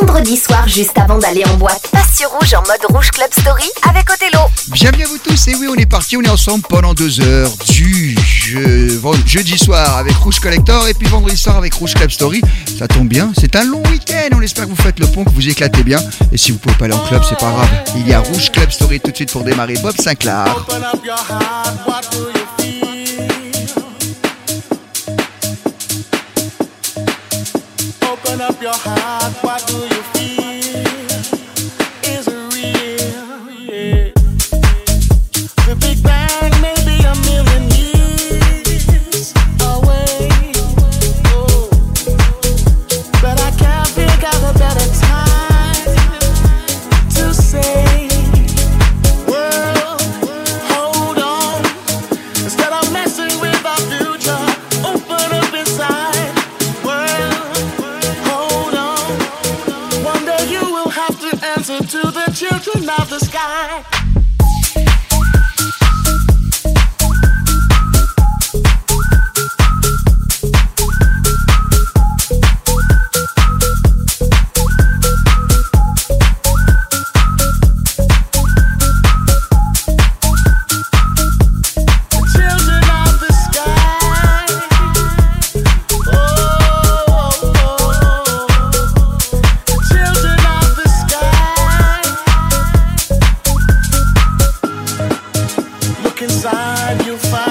Vendredi soir, juste avant d'aller en boîte, passe Rouge en mode Rouge Club Story avec Othello. Bienvenue à vous tous, et oui, on est parti, on est ensemble pendant deux heures du jeudi soir avec Rouge Collector et puis vendredi soir avec Rouge Club Story. Ça tombe bien, c'est un long week-end, on espère que vous faites le pont, que vous éclatez bien. Et si vous pouvez pas aller en club, c'est pas grave. Il y a Rouge Club Story tout de suite pour démarrer Bob Sinclair. Open up your heart, what do you inside you find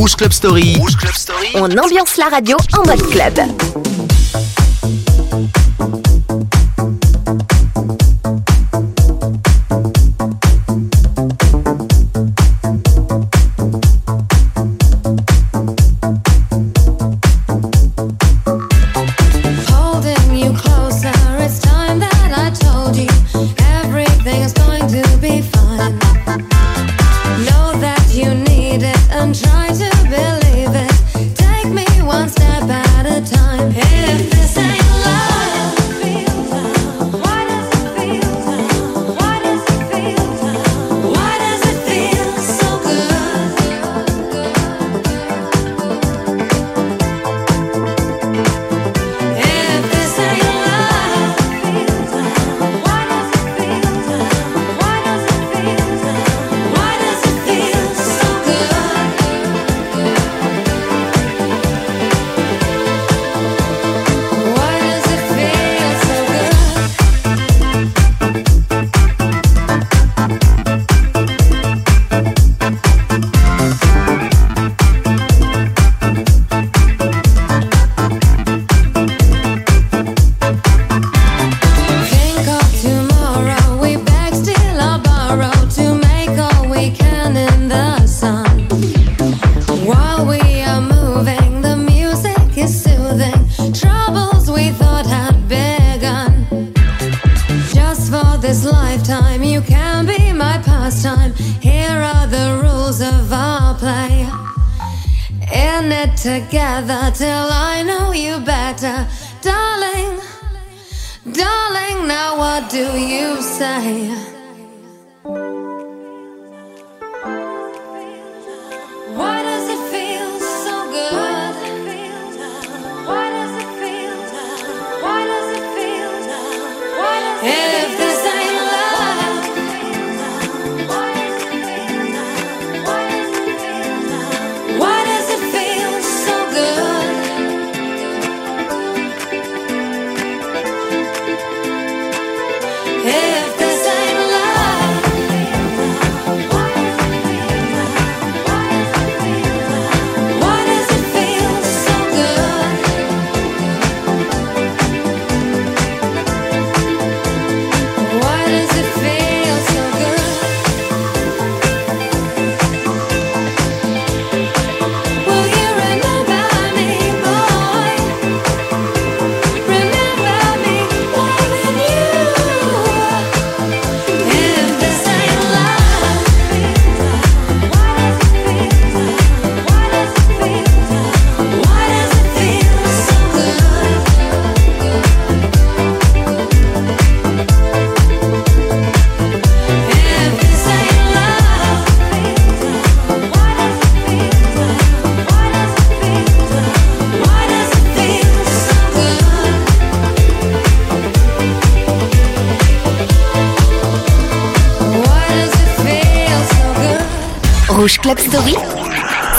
Rouge Club Story. Club Story. On ambiance la radio en mode club.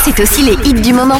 C'est aussi les hits du moment.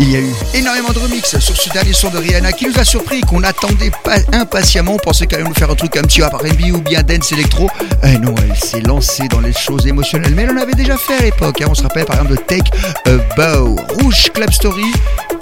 Il y a eu énormément de remix sur ce dernier son de Rihanna qui nous a surpris, qu'on attendait pas impatiemment. On pensait qu'elle allait nous faire un truc un petit R&B ou bien dance électro. Eh non, elle s'est lancée dans les choses émotionnelles, mais elle en avait déjà fait à l'époque. hein. On se rappelle par exemple de Take a Bow, Rouge Club Story.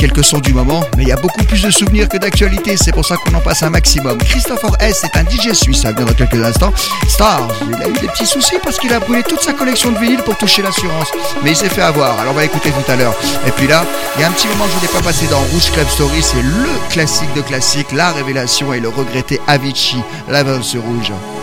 Quelques sons du moment, mais il y a beaucoup plus de souvenirs que d'actualité. C'est pour ça qu'on en passe un maximum. Christopher S est un DJ suisse, ça vient dans quelques instants. Stars, il a eu des petits soucis parce qu'il a brûlé toute sa collection de vinyles pour toucher l'assurance. Mais il s'est fait avoir. Alors on va écouter tout à l'heure. Et puis là, il y a un petit moment que je n'ai pas passé dans Rouge Club Story. C'est le classique de classique, la révélation et le regretté Avicii, l'avance rouge. Rouge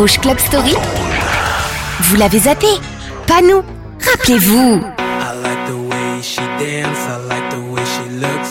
Rouge Club Story. Vous l'avez zappé. Pas nous. Rappelez-vous. I like the way she dance, I like the way she looks.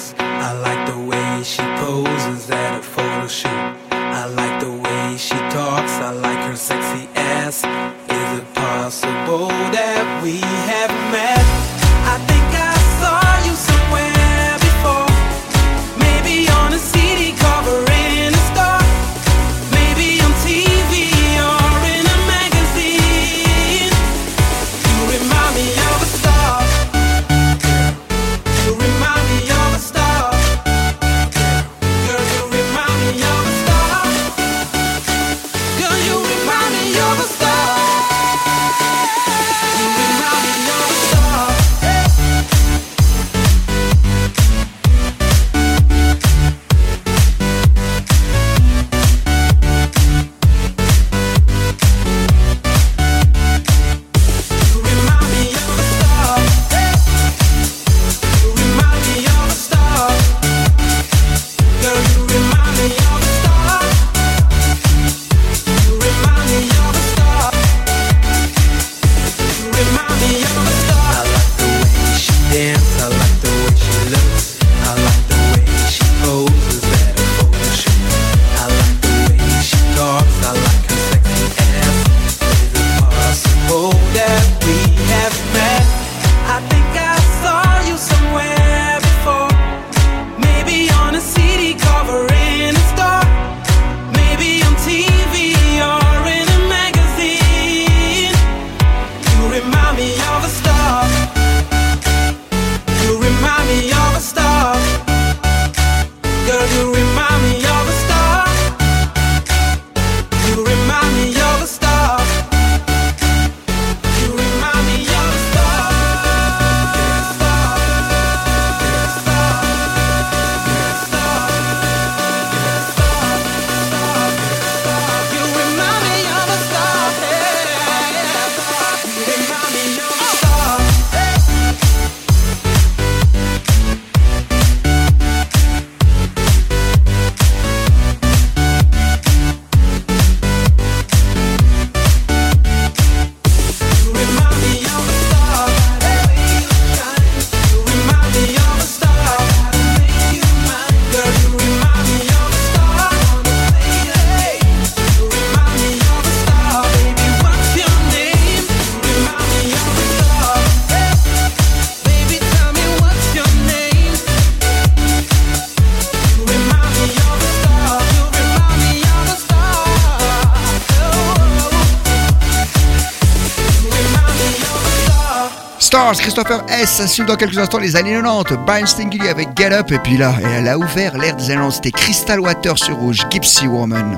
Christopher S. Ça suit dans quelques instants les années 90. Brian Stingley avec Get Up. Et puis là, elle a ouvert l'ère des années 90. C'était Crystal Water sur Rouge, Gypsy Woman.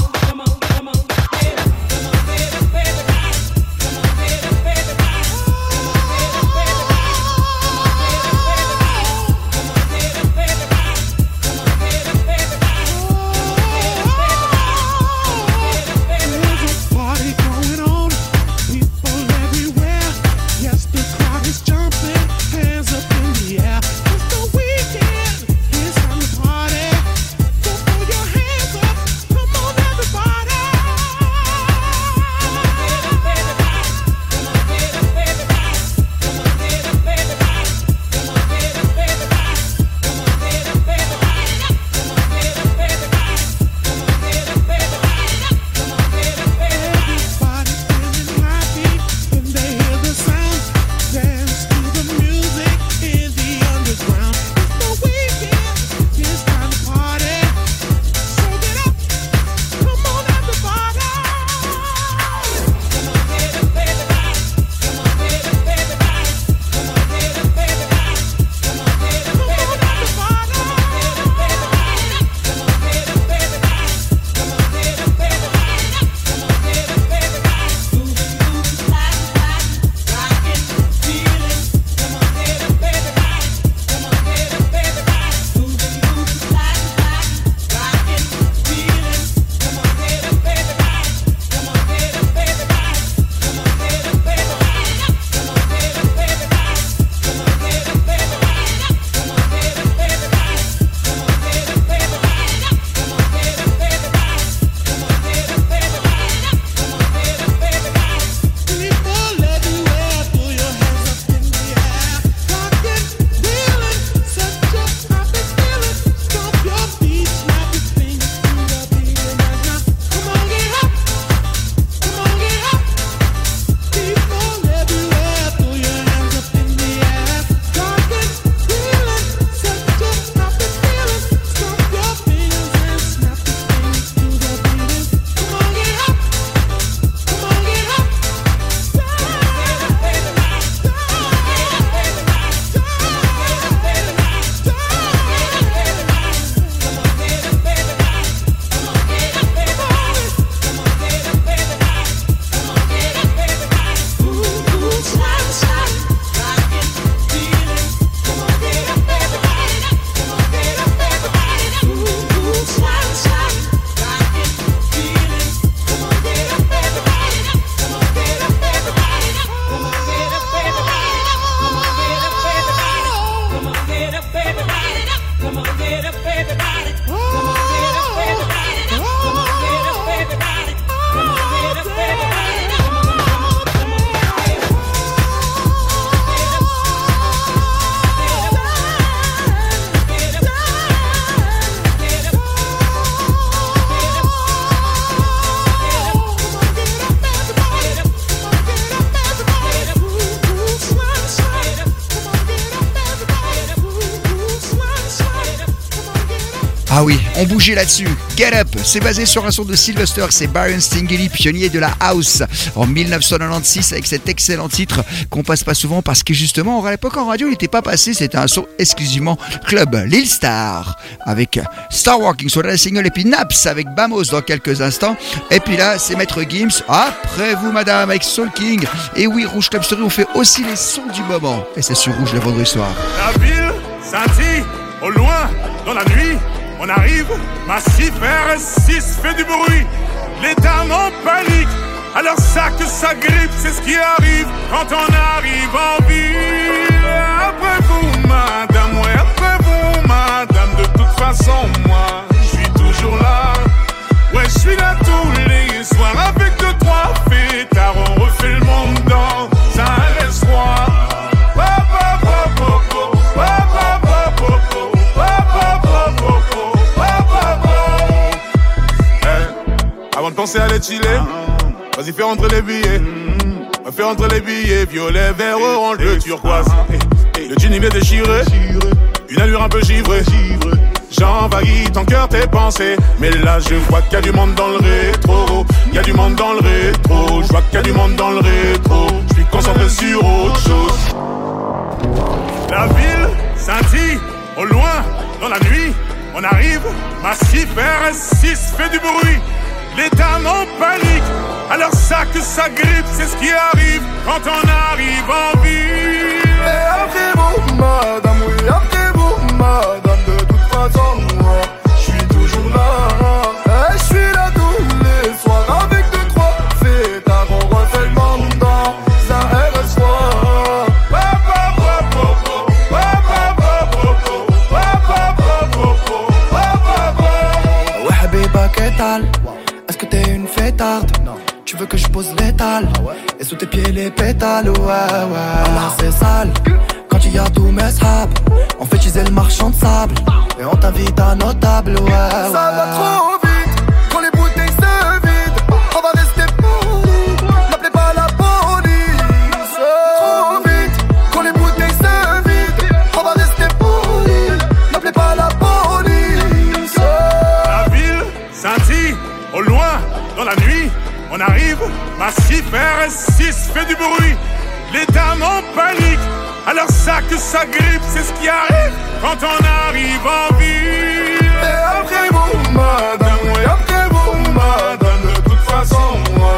On bougeait là-dessus. Get Up, c'est basé sur un son de Sylvester, c'est Byron Stingeli, pionnier de la house en 1996 avec cet excellent titre qu'on passe pas souvent parce que justement, à l'époque en radio, il n'était pas passé, c'était un son exclusivement club. Lil Star avec Star Walking sur la single et puis Naps avec Bamos dans quelques instants. Et puis là, c'est Maître Gims. Après vous, madame, avec Soul King. Et oui, Rouge Club Story, on fait aussi les sons du moment. Et c'est sur Rouge le vendredi soir. La ville scintille au loin dans la nuit. On arrive, massif R6 fait du bruit. Les dames en panique, alors ça que ça grippe, c'est ce qui arrive quand on arrive en ville. Après vous, madame, ouais, après vous, madame, de toute façon, moi, je suis toujours là. Ouais, je suis là tous les soirs Penser à les chiller, vas-y fais rentrer les billets. Fais rentrer les billets, violet, vert, orange, bleu, turquoise. Le jean il est déchiré, une allure un peu givrée. J'envahis ton cœur, tes pensées. Mais là, je vois qu'il y a du monde dans le rétro. Il y a du monde dans le rétro. Je vois qu'il y a du monde dans le rétro. Je suis concentré sur autre chose. La ville scintille au loin dans la Massif R6 fait du bruit. Dames en panique. Alors ça que ça grippe, c'est ce qui arrive quand on arrive en ville. Et après vous, madame, oui, après vous, madame, de toute façon, Tu veux que je pose l'étal Et sous tes pieds les pétales Ouais, ouais, c'est sale. Quand il y a tout mes sables On fait utiliser le marchand de sable. Et on t'invite à nos tables, ouais, Ça va trop vite massif R6 fait du bruit. Les dames en panique. Alors ça que ça grippe, c'est ce qui arrive quand on arrive en ville. Et après vous, madame, oui, après vous, madame, de toute façon, moi,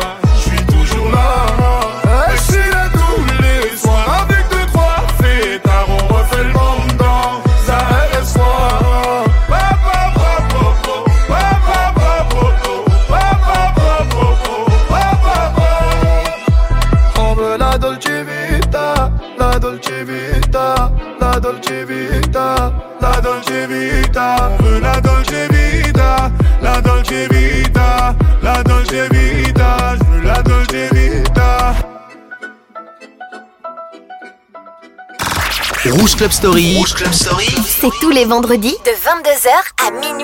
C'est tous les vendredis de 22h à minuit.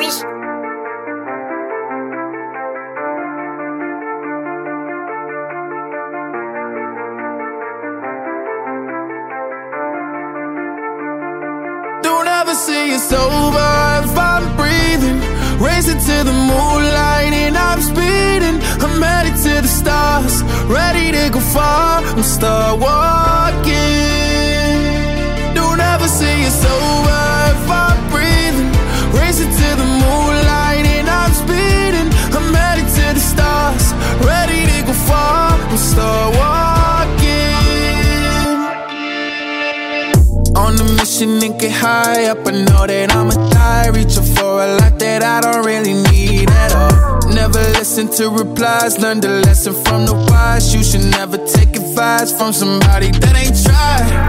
To replies. Learn the lesson from the wise. You should never take advice from somebody that ain't tried.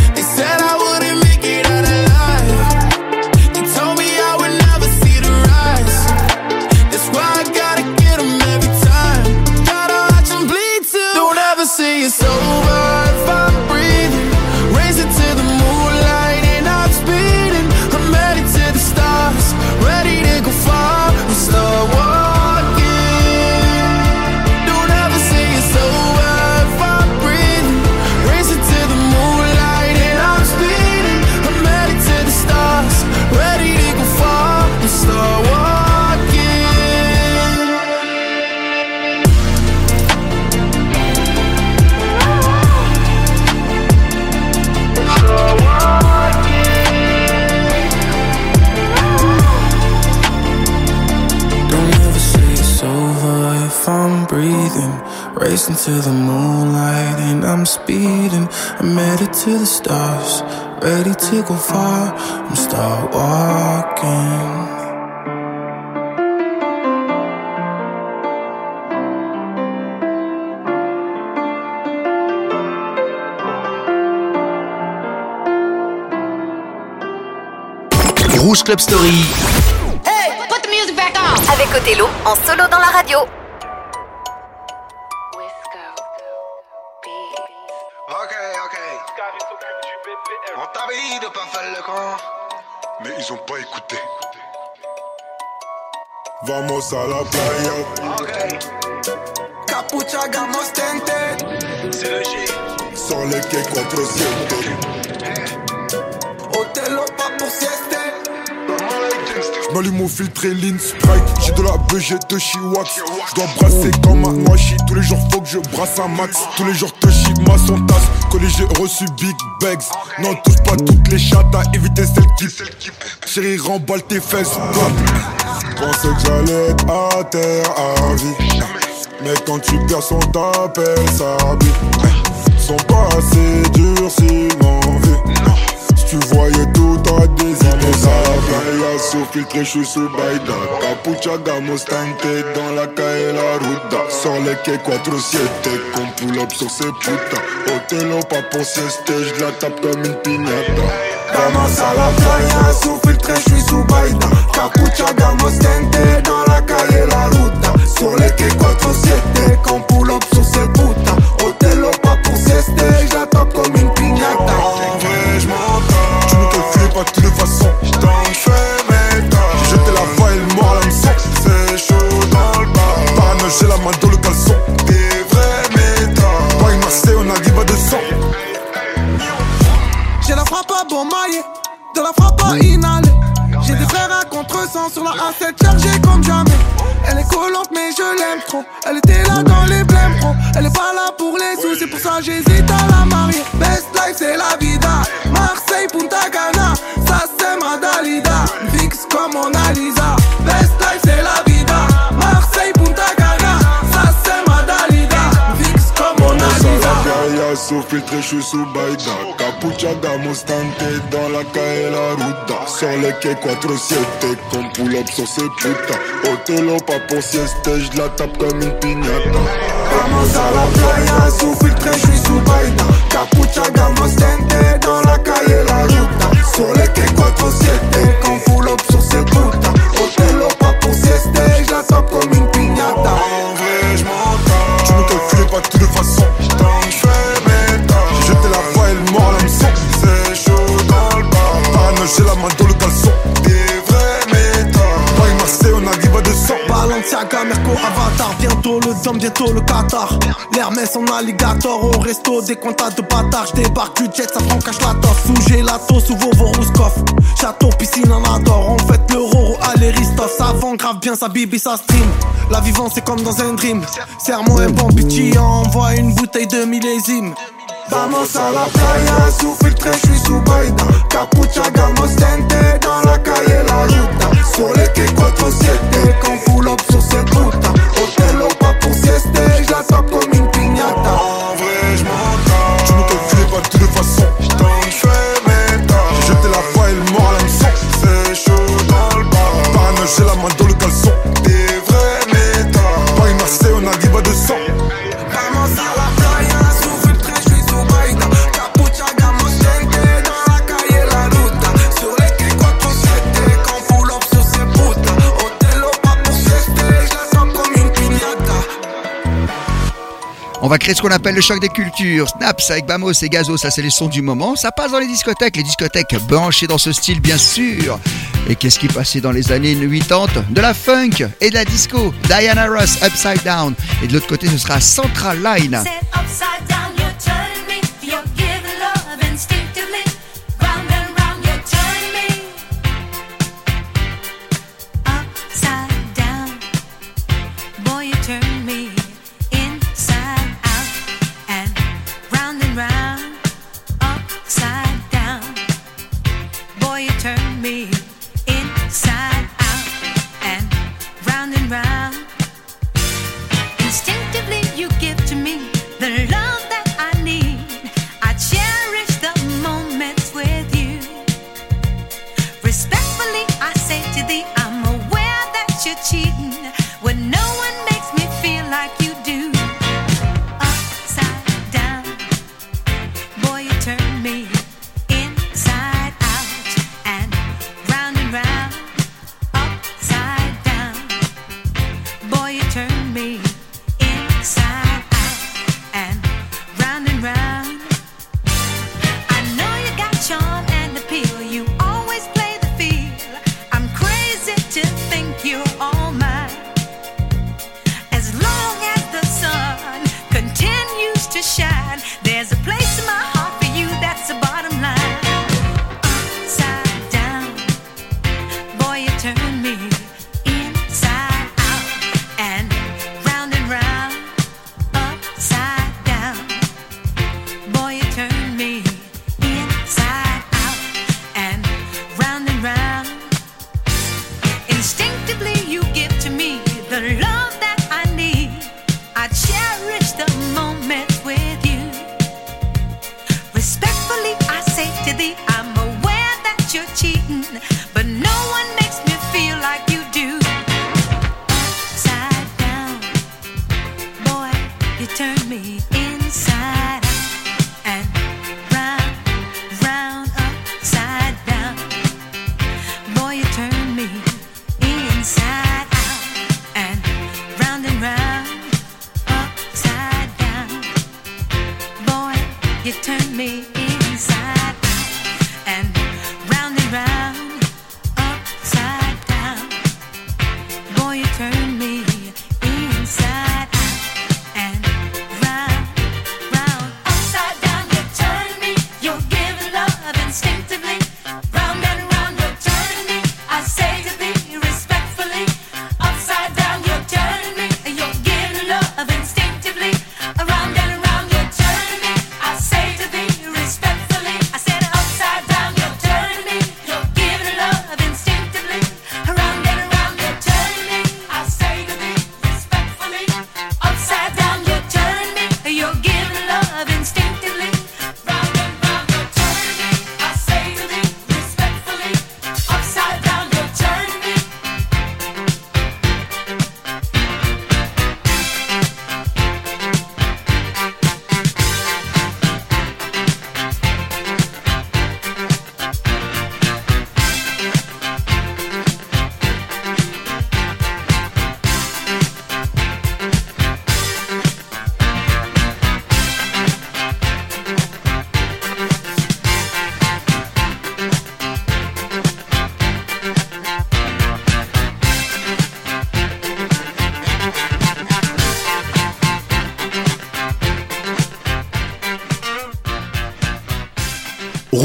It's over Racing to the moonlight and I'm speeding. I'm headed to the stars, ready to go far. I'm start walking. Rouge Club Story. Hey, put the music back on. Avec Othello en solo dans la radio. Vamos a la playa. Ok. Capucha gamos tente. C'est le G. Sans les quais 4-7. Othello pas pour sieste. J'm'allume mon filtre et lean strike. J'ai de la j'ai de chiwax. J'dois brasser comme un noachi. Tous les jours faut que je brasse un max. Tous les jours Toshi, ma son tasse. Collé, j'ai reçu big bags. Non, touche pas toutes les chattes à éviter celles qui. Chérie, remballe tes fesses. Pensais que j'allais être à terre à vie. Mais quand tu perds son t'appelle ça vie. Sont pas assez durs s'ils m'en veulent. Si tu voyais tout à des idées ça playa sous filtré, je suis sous Baïda Capucha gamos tente dans la calle la ruta Sur les quais 4-7 qu'on pull up sur ces putas Othello pas pour sieste, je la tape comme une piñata Vamos a la playa, sous filtre, je suis sous Baïda. Capucha gamos tente dans la calle la ruta. Sur les quais 4-7, qu'on pull sur ces putas. Othello pas pour sieste, je la tape comme une piñata. J'm'entends. Tu me calcules pas de toutes les façons J't'en fais mes. J'ai jeté la voix et le mort à l'hameçon C'est chaud dans le bar. Parano, j'ai la main sur la A7 chargée comme jamais. Elle est collante mais je l'aime trop. Je suis sous Baïda. Capucha gamos tente dans la calle la ruta les quais 4-7 qu'on pull up sur ces putas Othello pas pour sieste, je la tape comme une piñata. Vamos a la playa, sous filtre, je suis sous Baïda. Capucha gamos tente dans la calle la ruta les quais 4-7, qu'on full up sur ces putas Othello pas pour sieste, Avatar, bientôt le Dom, bientôt le Qatar. L'Hermès en alligator, au resto, des comptas de bâtards. J'débarque du jet, ça prend cache la tosse Sous gelato, sous Vovo Rouskov Château, piscine, en adore. On fête le Roro, allez Ristov Ça vend grave bien, sa bibi, ça stream. La vivance c'est comme dans un dream. Serre-moi un bon petit, envoie une bouteille de millésime Vamos a la playa, sous filtre, je suis sous Baïda Capucha, gamos tente, dans la calle la ruta. Les quais 4-7, qu'on full up sur cette route Othello pas pour sieste, je la tape comme une piñata. En vrai, j'm'entends. Tu me calcules pas de façons J't'en fais mes. J'ai jeté la voix et le mort à C'est chaud dans le bar. J'ai la main dans va créer ce qu'on appelle le choc des cultures. Snaps avec Bamos et Gazo, ça c'est les sons du moment. Ça passe dans les discothèques, les discothèques branchées dans ce style bien sûr. Et qu'est-ce qui passait dans les années 80 De la funk et de la disco. Diana Ross, Upside Down. Et de l'autre côté, ce sera Central Line.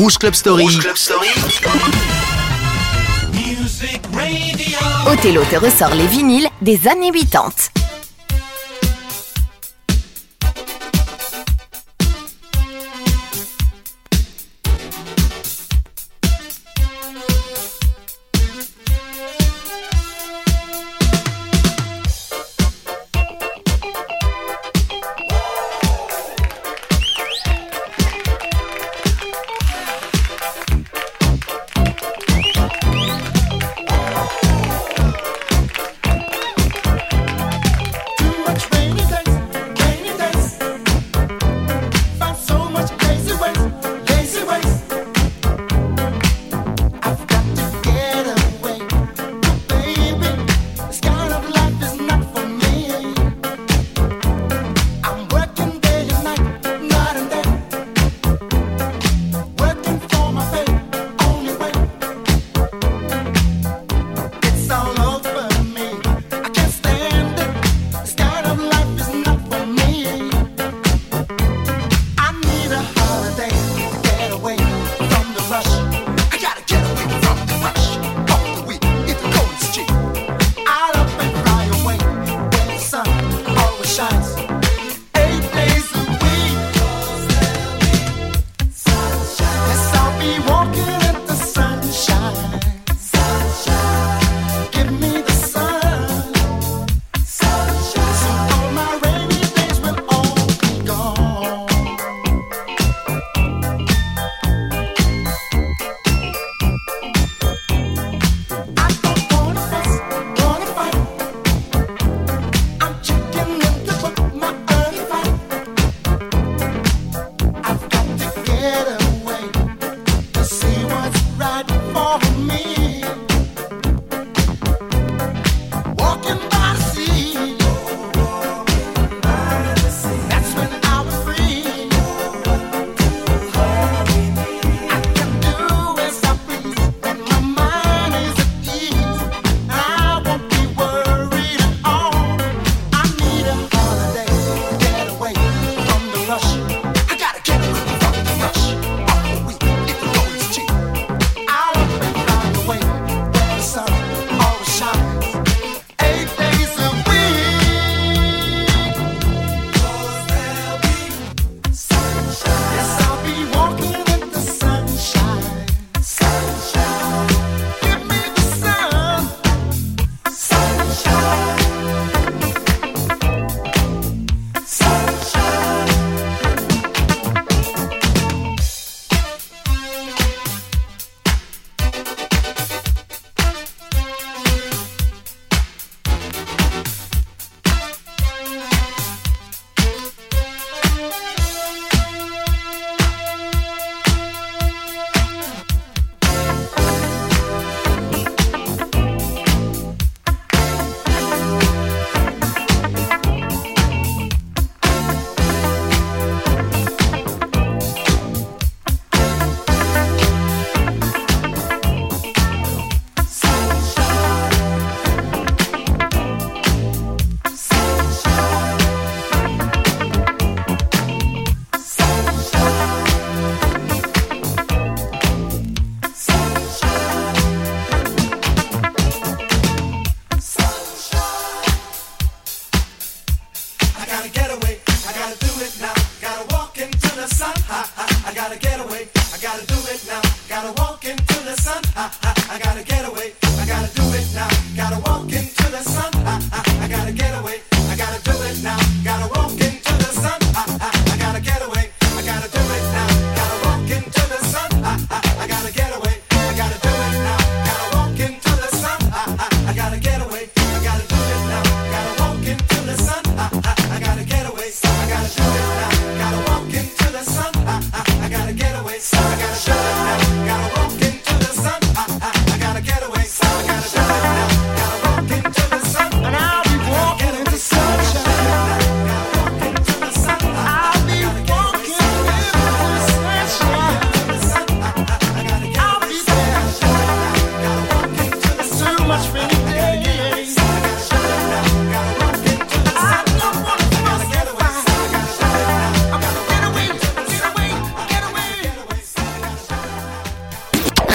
Rouge Club Story. Rouge Club Story. Othello te ressort les vinyles des années 80.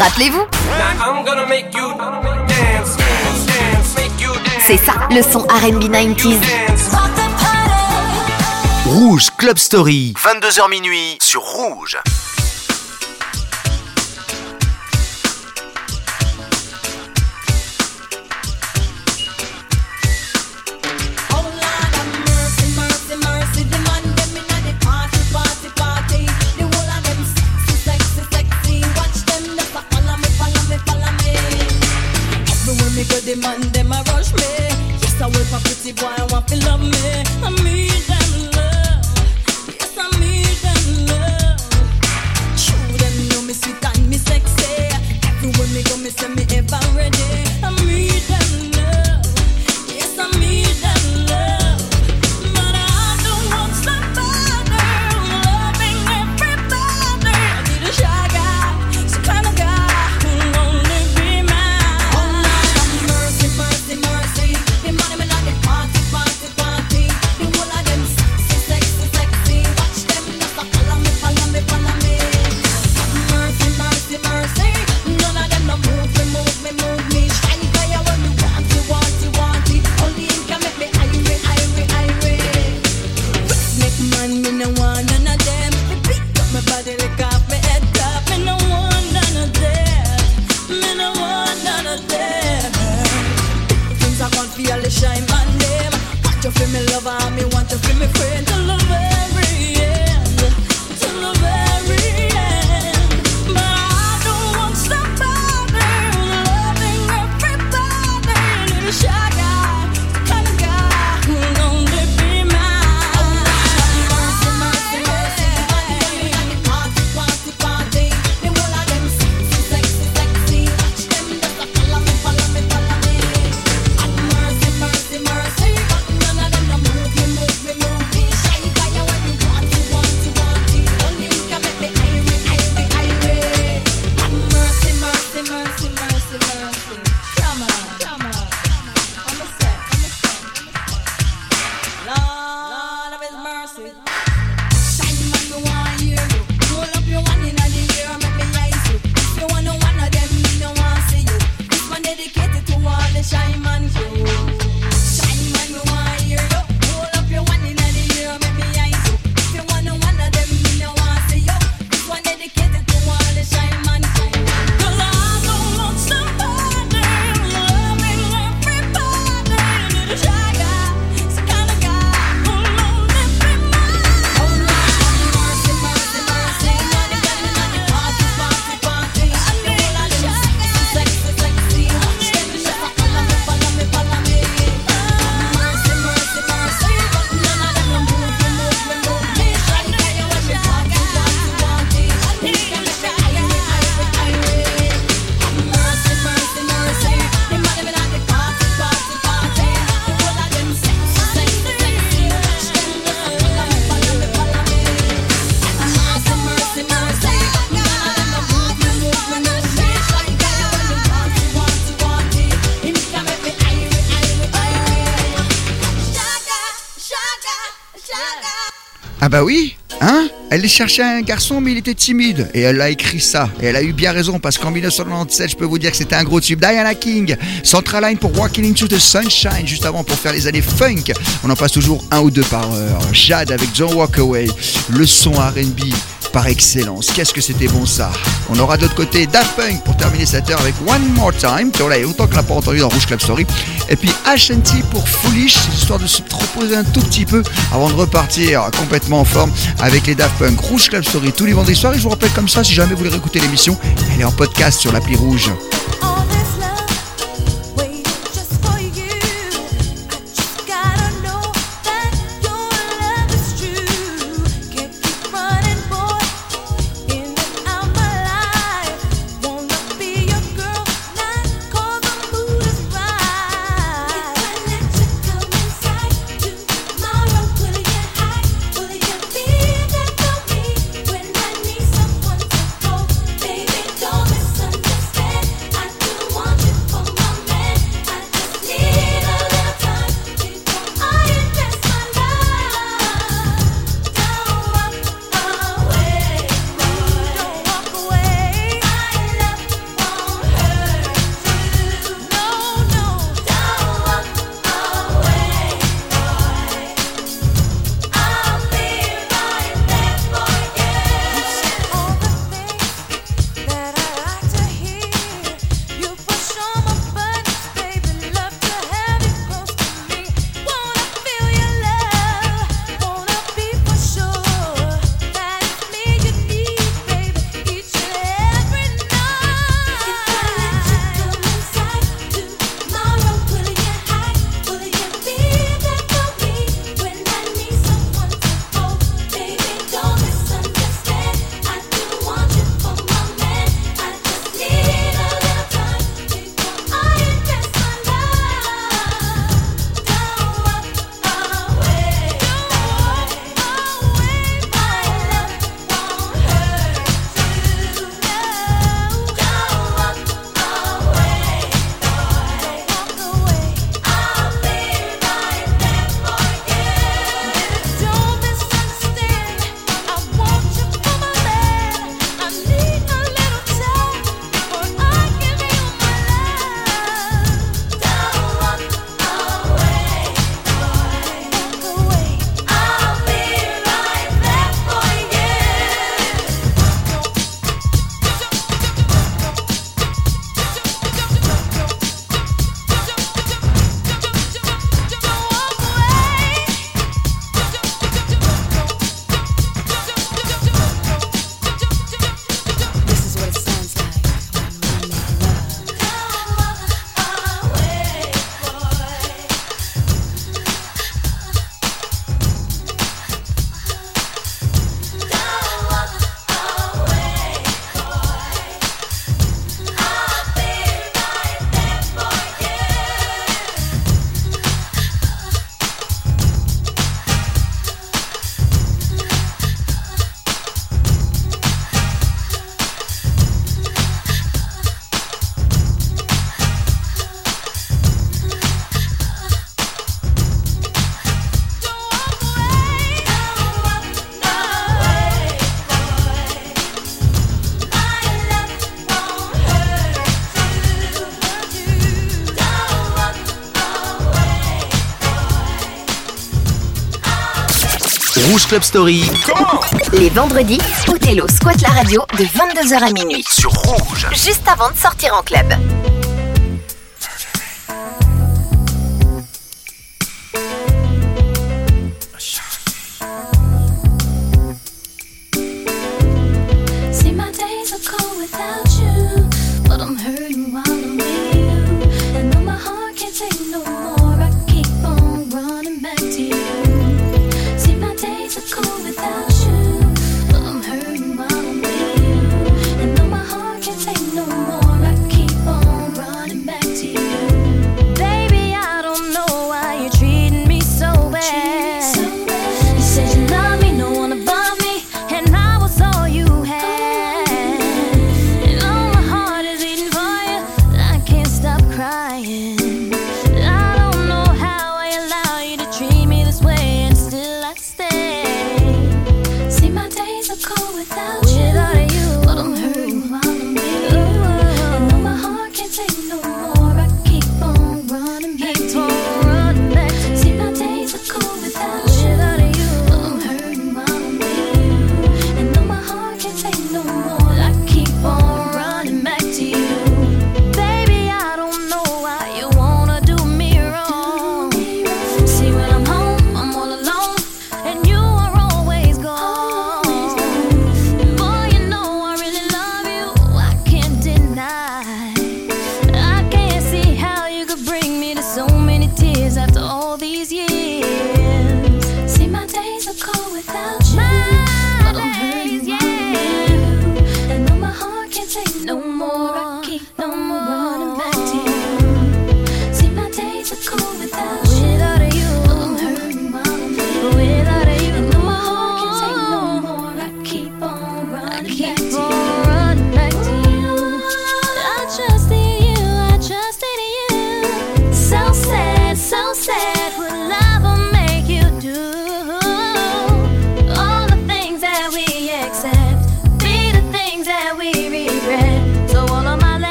Rappelez-vous. C'est ça, le son RB 90s. Rouge Club Story. 22h minuit sur Rouge. cherchait un garçon, mais il était timide. Et elle a écrit ça. Et elle a eu bien raison, parce qu'en 1997, je peux vous dire que c'était un gros tube. Diana King, Central Line pour Walking into the Sunshine, juste avant pour faire les années funk. On en passe toujours un ou deux par heure. Jade avec John Walkaway le son RB par excellence. Qu'est-ce que c'était bon ça On aura de l'autre côté Daft Punk pour terminer cette heure avec One More Time, que là il y a longtemps qu'on l'a pas entendu dans Rouge Club Story. Et puis HNT pour Foolish, histoire de se reposer un tout petit peu avant de repartir complètement en forme avec les Daft Punk Rouge Club Story tous les vendredis soirs. Et je vous rappelle comme ça, si jamais vous voulez réécouter l'émission, elle est en podcast sur l'appli Rouge. Rouge Club Story. Les vendredis, Othello squatte la radio de 22h à minuit. Sur Rouge. Juste avant de sortir en club.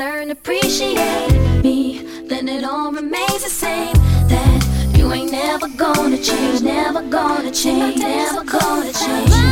learn to appreciate me, then it all remains the same. That you ain't never gonna change, never gonna change, never gonna change.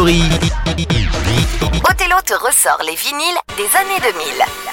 Story. Te ressort les vinyles des années 2000.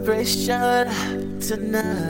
Celebration tonight.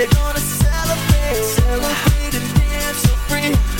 We're gonna celebrate, celebrate and dance so free.